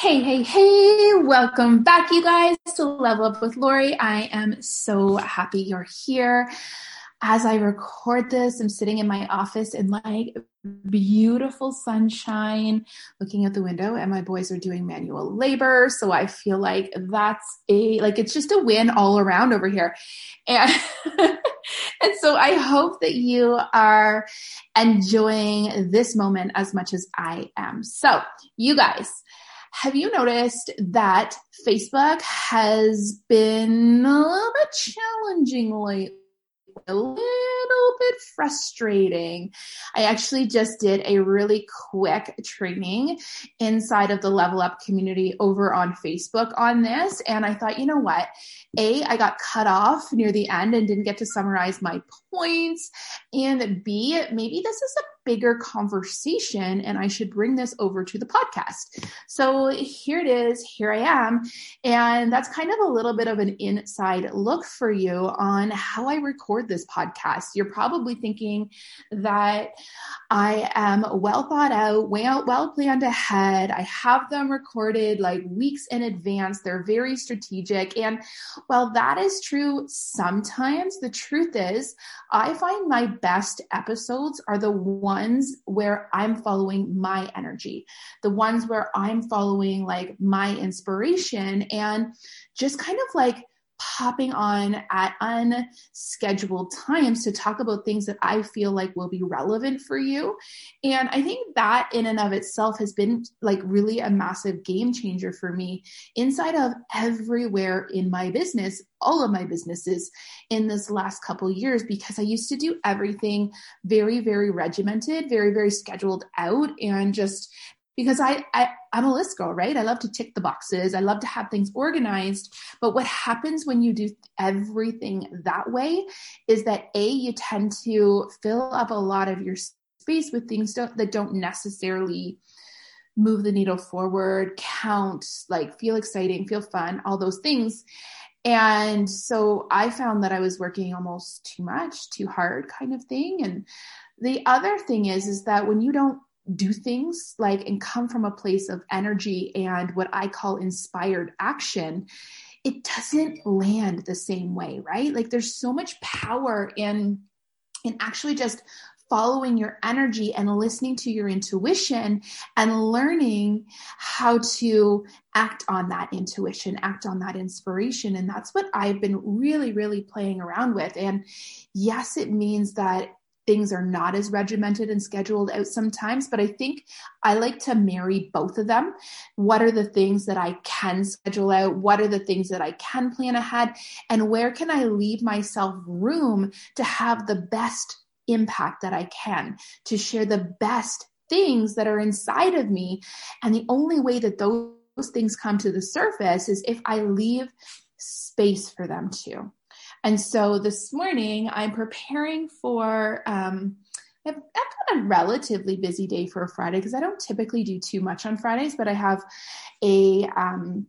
Hey, hey, hey, welcome back, you guys, to Level Up with Lori. I am so happy you're here. As I record this, I'm sitting in my office in like beautiful sunshine, looking out the window, and my boys are doing manual labor. So I feel like that's a like it's just a win all around over here. And and so I hope that you are enjoying this moment as much as I am. So, you guys, have you noticed that Facebook has been a little bit challenging lately? a little bit frustrating. I actually just did a really quick training inside of the Level Up community over on Facebook on this. And I thought, you know what? A, I got cut off near the end and didn't get to summarize my points. And B, maybe this is a bigger conversation and I should bring this over to the podcast. So here it is, here I am. And that's kind of a little bit of an inside look for you on how I record this podcast. You're probably thinking that I am well thought out, well, well planned ahead. I have them recorded like weeks in advance. They're very strategic. And while that is true sometimes, the truth is, I find my best episodes are the ones where I'm following my energy, the ones where I'm following like my inspiration and just kind of like popping on at unscheduled times to talk about things that I feel like will be relevant for you. And I think that in and of itself has been like really a massive game changer for me inside of everywhere in my business, all of my businesses in this last couple years because I used to do everything very very regimented, very very scheduled out and just because I, I I'm a list girl, right? I love to tick the boxes. I love to have things organized. But what happens when you do everything that way is that A, you tend to fill up a lot of your space with things don't, that don't necessarily move the needle forward, count, like feel exciting, feel fun, all those things. And so I found that I was working almost too much, too hard kind of thing. And the other thing is, is that when you don't do things like and come from a place of energy and what I call inspired action, it doesn't land the same way, right? Like there's so much power in in actually just following your energy and listening to your intuition and learning how to act on that intuition, act on that inspiration. And that's what I've been really, really playing around with. And yes, it means that things are not as regimented and scheduled out sometimes, but I think I like to marry both of them. What are the things that I can schedule out? What are the things that I can plan ahead? And where can I leave myself room to have the best impact that I can, to share the best things that are inside of me? And the only way that those things come to the surface is if I leave space for them to. And so this morning I'm preparing for, um, I've, got a relatively busy day for a Friday because I don't typically do too much on Fridays, but I have a, um,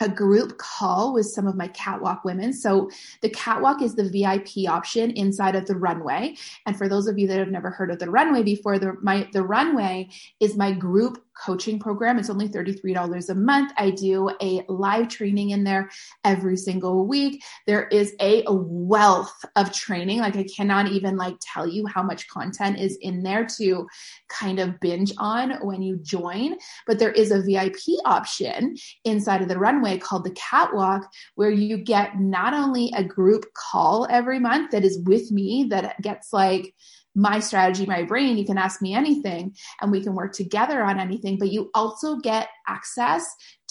a group call with some of my catwalk women. So the catwalk is the VIP option inside of the runway. And for those of you that have never heard of the runway before, the my the runway is my group coaching program. It's only $33 a month. I do a live training in there every single week. There is a wealth of training. Like I cannot even like tell you how much content is in there to kind of binge on when you join. But there is a VIP option inside of the runway called the catwalk where you get not only a group call every month that is with me that gets like my strategy, my brain. You can ask me anything and we can work together on anything, but you also get access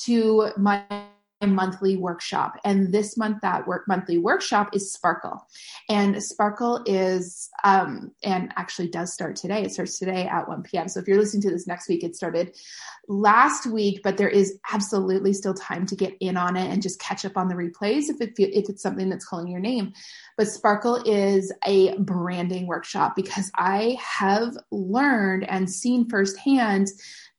to my monthly workshop. And this month, that work monthly workshop is Sparkle. And Sparkle is, um, and actually does start today. It starts today at 1 p.m. So if you're listening to this next week, it started last week, but there is absolutely still time to get in on it and just catch up on the replays if it if it's something that's calling your name. But Sparkle is a branding workshop because I have learned and seen firsthand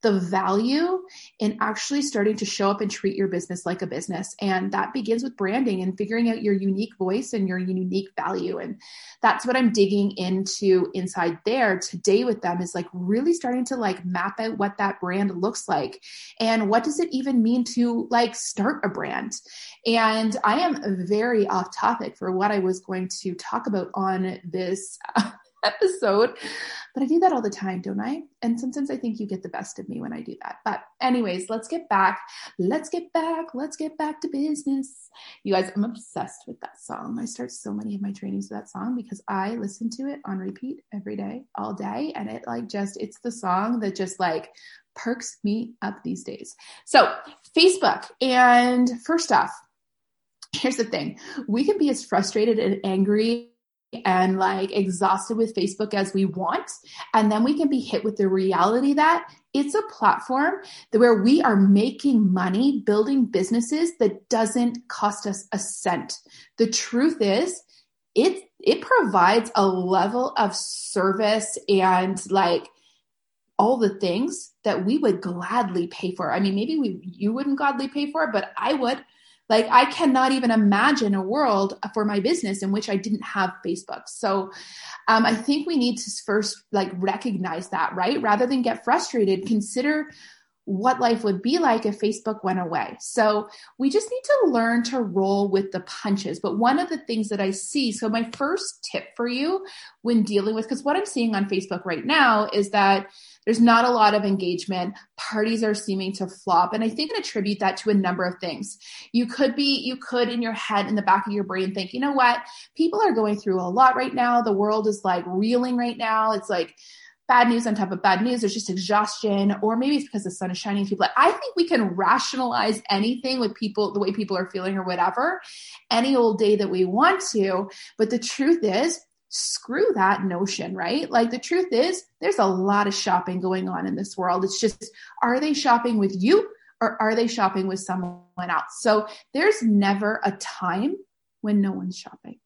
the value in actually starting to show up and treat your business like a business. And that begins with branding and figuring out your unique voice and your unique value. And that's what I'm digging into inside there today with them is like really starting to like map out what that brand looks like and what does it even mean to like start a brand. And I am very off topic for what I was going to talk about on this episode. But I do that all the time, don't I? And sometimes I think you get the best of me when I do that. But, anyways, let's get back. Let's get back. Let's get back to business. You guys, I'm obsessed with that song. I start so many of my trainings with that song because I listen to it on repeat every day, all day. And it like just, it's the song that just like perks me up these days. So, Facebook. And first off, here's the thing we can be as frustrated and angry and like exhausted with Facebook as we want. And then we can be hit with the reality that it's a platform where we are making money building businesses that doesn't cost us a cent. The truth is, it it provides a level of service and like all the things that we would gladly pay for. I mean, maybe we you wouldn't gladly pay for it, but I would like I cannot even imagine a world for my business in which I didn't have Facebook. So um, I think we need to first like recognize that, right? Rather than get frustrated, consider what life would be like if Facebook went away. So we just need to learn to roll with the punches. But one of the things that I see, so my first tip for you when dealing with, because what I'm seeing on Facebook right now is that there's not a lot of engagement. Parties are seeming to flop. And I think I attribute that to a number of things. You could be, you could in your head, in the back of your brain think, you know what? People are going through a lot right now. The world is like reeling right now. It's like, bad news on top of bad news. There's just exhaustion, or maybe it's because the sun is shining. People, I think we can rationalize anything with people, the way people are feeling or whatever, any old day that we want to. But the truth is, screw that notion, right? Like the truth is, there's a lot of shopping going on in this world. It's just, are they shopping with you or are they shopping with someone else? So there's never a time when no one's shopping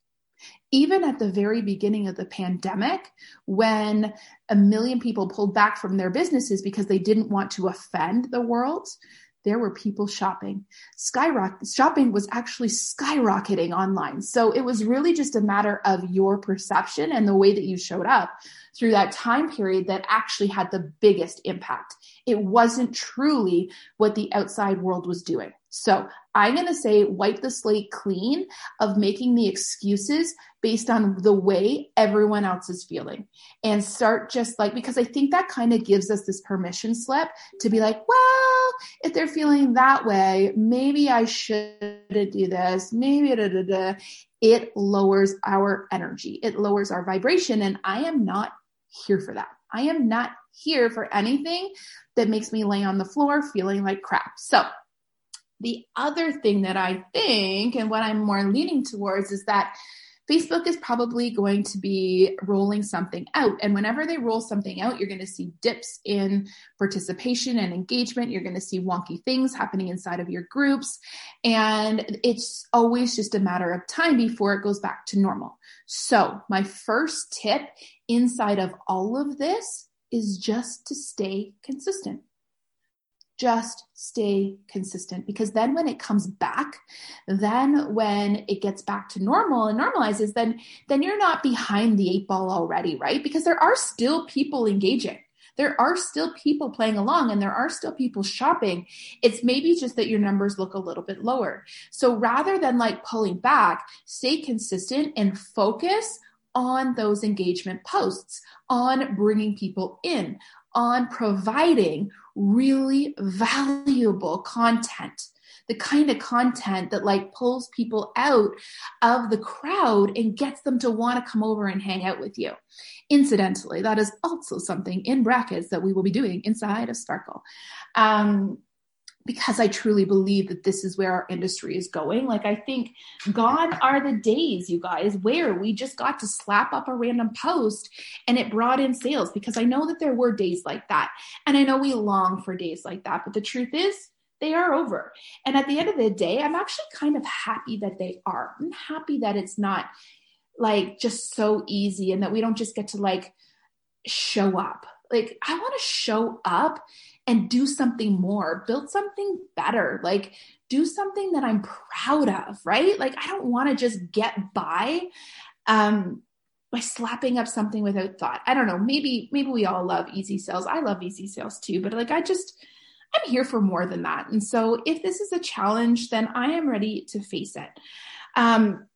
even at the very beginning of the pandemic, when a million people pulled back from their businesses because they didn't want to offend the world, there were people shopping. Skyrocket shopping was actually skyrocketing online. So it was really just a matter of your perception and the way that you showed up through that time period that actually had the biggest impact. It wasn't truly what the outside world was doing. So I'm going to say wipe the slate clean of making the excuses based on the way everyone else is feeling and start just like, because I think that kind of gives us this permission slip to be like, well, if they're feeling that way, maybe I shouldn't do this. Maybe da, da, da. it lowers our energy. It lowers our vibration. And I am not here for that. I am not here for anything that makes me lay on the floor feeling like crap. So the other thing that I think and what I'm more leaning towards is that Facebook is probably going to be rolling something out. And whenever they roll something out, you're going to see dips in participation and engagement. You're going to see wonky things happening inside of your groups. And it's always just a matter of time before it goes back to normal. So, my first tip inside of all of this is just to stay consistent just stay consistent because then when it comes back then when it gets back to normal and normalizes then then you're not behind the eight ball already right because there are still people engaging there are still people playing along and there are still people shopping. It's maybe just that your numbers look a little bit lower. So rather than like pulling back, stay consistent and focus on those engagement posts, on bringing people in, on providing really valuable content the kind of content that like pulls people out of the crowd and gets them to want to come over and hang out with you. Incidentally, that is also something in brackets that we will be doing inside of Sparkle. Um, because I truly believe that this is where our industry is going. Like, I think gone are the days, you guys, where we just got to slap up a random post and it brought in sales because I know that there were days like that. And I know we long for days like that. But the truth is, they are over. And at the end of the day, I'm actually kind of happy that they are. I'm happy that it's not like just so easy and that we don't just get to like show up. Like, I want to show up and do something more, build something better, like do something that I'm proud of, right? Like I don't want to just get by um by slapping up something without thought. I don't know, maybe maybe we all love easy sales. I love easy sales too, but like I just I'm here for more than that. And so if this is a challenge, then I am ready to face it. Um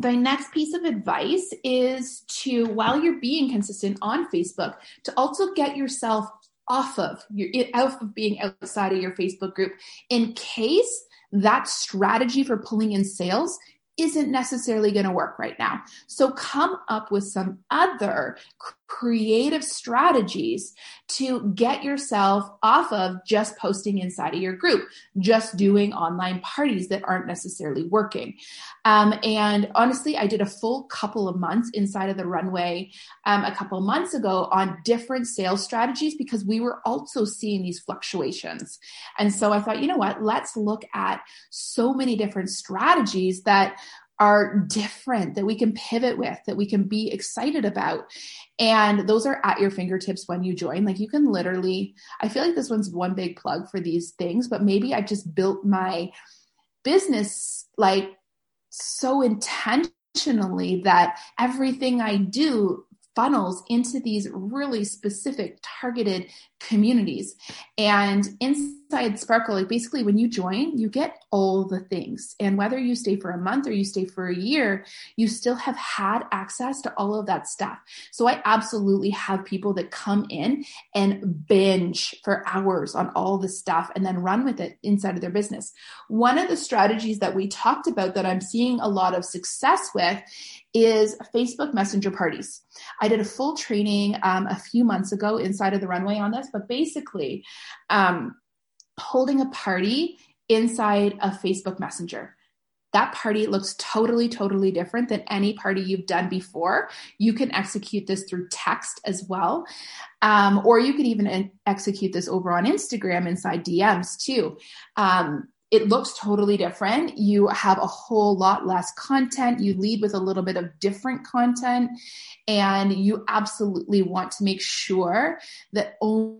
the next piece of advice is to, while you're being consistent on Facebook, to also get yourself off of your off of being outside of your Facebook group in case that strategy for pulling in sales isn't necessarily going to work right now. So come up with some other creative strategies to get yourself off of just posting inside of your group, just doing online parties that aren't necessarily working. Um, and honestly, I did a full couple of months inside of the runway um, a couple months ago on different sales strategies because we were also seeing these fluctuations. And so I thought, you know what, let's look at so many different strategies that are different that we can pivot with, that we can be excited about. And those are at your fingertips when you join. Like you can literally, I feel like this one's one big plug for these things, but maybe I've just built my business like so intentionally that everything I do funnels into these really specific targeted communities. And inside Sparkle, like basically when you join, you get all the things. And whether you stay for a month or you stay for a year, you still have had access to all of that stuff. So I absolutely have people that come in and binge for hours on all the stuff and then run with it inside of their business. One of the strategies that we talked about that I'm seeing a lot of success with is Facebook Messenger parties. I did a full training um, a few months ago inside of the runway on this, but basically, um, holding a party inside of Facebook Messenger. That party looks totally, totally different than any party you've done before. You can execute this through text as well. Um, or you could even execute this over on Instagram inside DMs too. Um, it looks totally different. You have a whole lot less content. You lead with a little bit of different content, and you absolutely want to make sure that only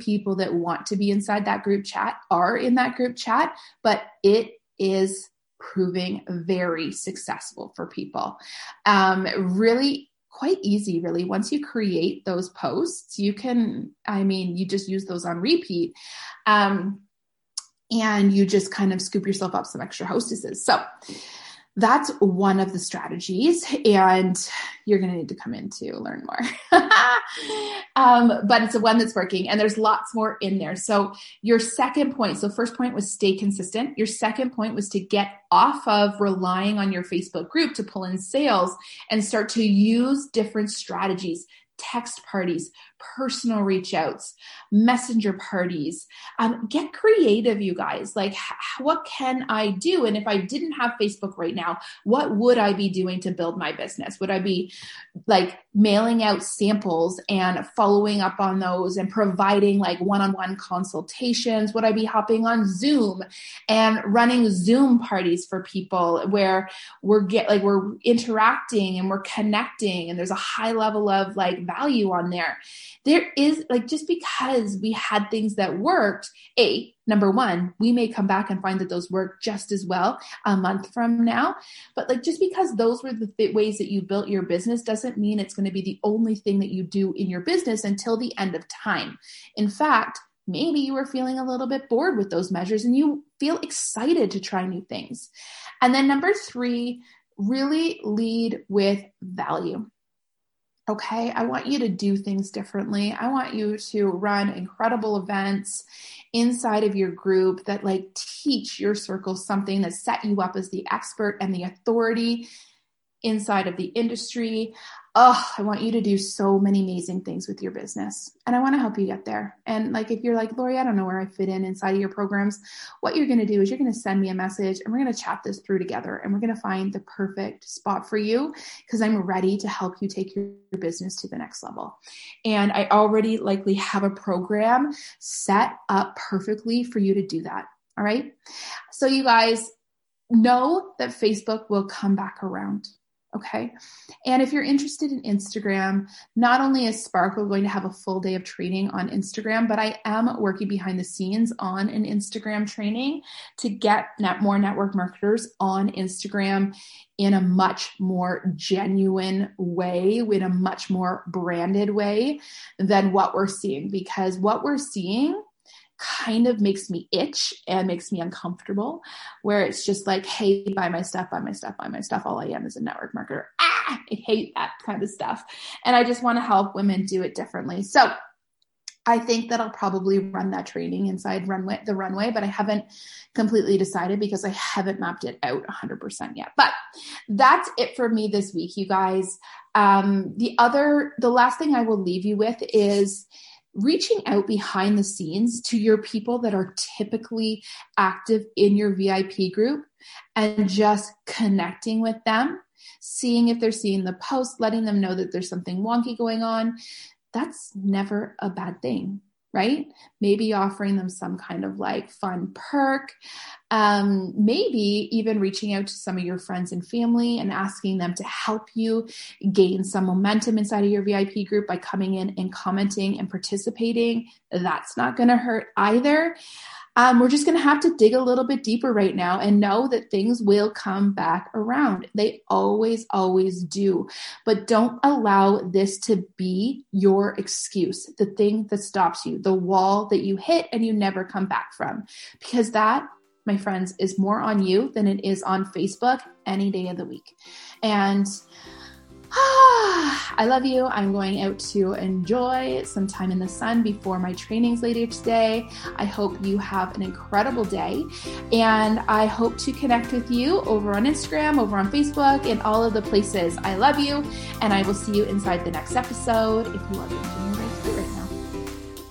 people that want to be inside that group chat are in that group chat, but it is proving very successful for people. Um, really quite easy really once you create those posts you can i mean you just use those on repeat um, and you just kind of scoop yourself up some extra hostesses. So that's one of the strategies, and you're going to need to come in to learn more. um, but it's a one that's working, and there's lots more in there. So, your second point so, first point was stay consistent. Your second point was to get off of relying on your Facebook group to pull in sales and start to use different strategies text parties, personal reach outs, messenger parties. Um, get creative, you guys. Like, what can I do? And if I didn't have Facebook right now, what would I be doing to build my business? Would I be like mailing out samples and following up on those and providing like one on one consultations? Would I be hopping on Zoom and running Zoom parties for people where we're get like we're interacting and we're connecting and there's a high level of like value on there? There is like just because we had things that worked, a number one, we may come back and find that those work just as well a month from now. But like just because those were the th- ways that you built your business doesn't mean it's going to be the only thing that you do in your business until the end of time. In fact, maybe you were feeling a little bit bored with those measures and you feel excited to try new things. And then number three, really lead with value. Okay, I want you to do things differently. I want you to run incredible events inside of your group that like teach your circle something that set you up as the expert and the authority inside of the industry. Oh, I want you to do so many amazing things with your business. And I want to help you get there. And like, if you're like, Lori, I don't know where I fit in inside of your programs, what you're going to do is you're going to send me a message and we're going to chat this through together and we're going to find the perfect spot for you because I'm ready to help you take your, your business to the next level. And I already likely have a program set up perfectly for you to do that. All right. So, you guys know that Facebook will come back around. Okay. And if you're interested in Instagram, not only is Sparkle going to have a full day of training on Instagram, but I am working behind the scenes on an Instagram training to get net more network marketers on Instagram in a much more genuine way, in a much more branded way than what we're seeing. Because what we're seeing kind of makes me itch and makes me uncomfortable where it's just like hey buy my stuff buy my stuff buy my stuff all i am is a network marketer ah i hate that kind of stuff and i just want to help women do it differently so I think that I'll probably run that training inside runway the runway, but I haven't completely decided because I haven't mapped it out 100% yet. But that's it for me this week, you guys. Um, the other, the last thing I will leave you with is reaching out behind the scenes to your people that are typically active in your VIP group and just connecting with them, seeing if they're seeing the post, letting them know that there's something wonky going on. That's never a bad thing right? Maybe offering them some kind of like fun perk. Um, maybe even reaching out to some of your friends and family and asking them to help you gain some momentum inside of your VIP group by coming in and commenting and participating. That's not going to hurt either um, we're just going to have to dig a little bit deeper right now and know that things will come back around. They always, always do. But don't allow this to be your excuse, the thing that stops you, the wall that you hit and you never come back from. Because that, my friends, is more on you than it is on Facebook any day of the week. And I love you. I'm going out to enjoy some time in the sun before my trainings later today. I hope you have an incredible day. And I hope to connect with you over on Instagram, over on Facebook, and all of the places. I love you. And I will see you inside the next episode if you are now.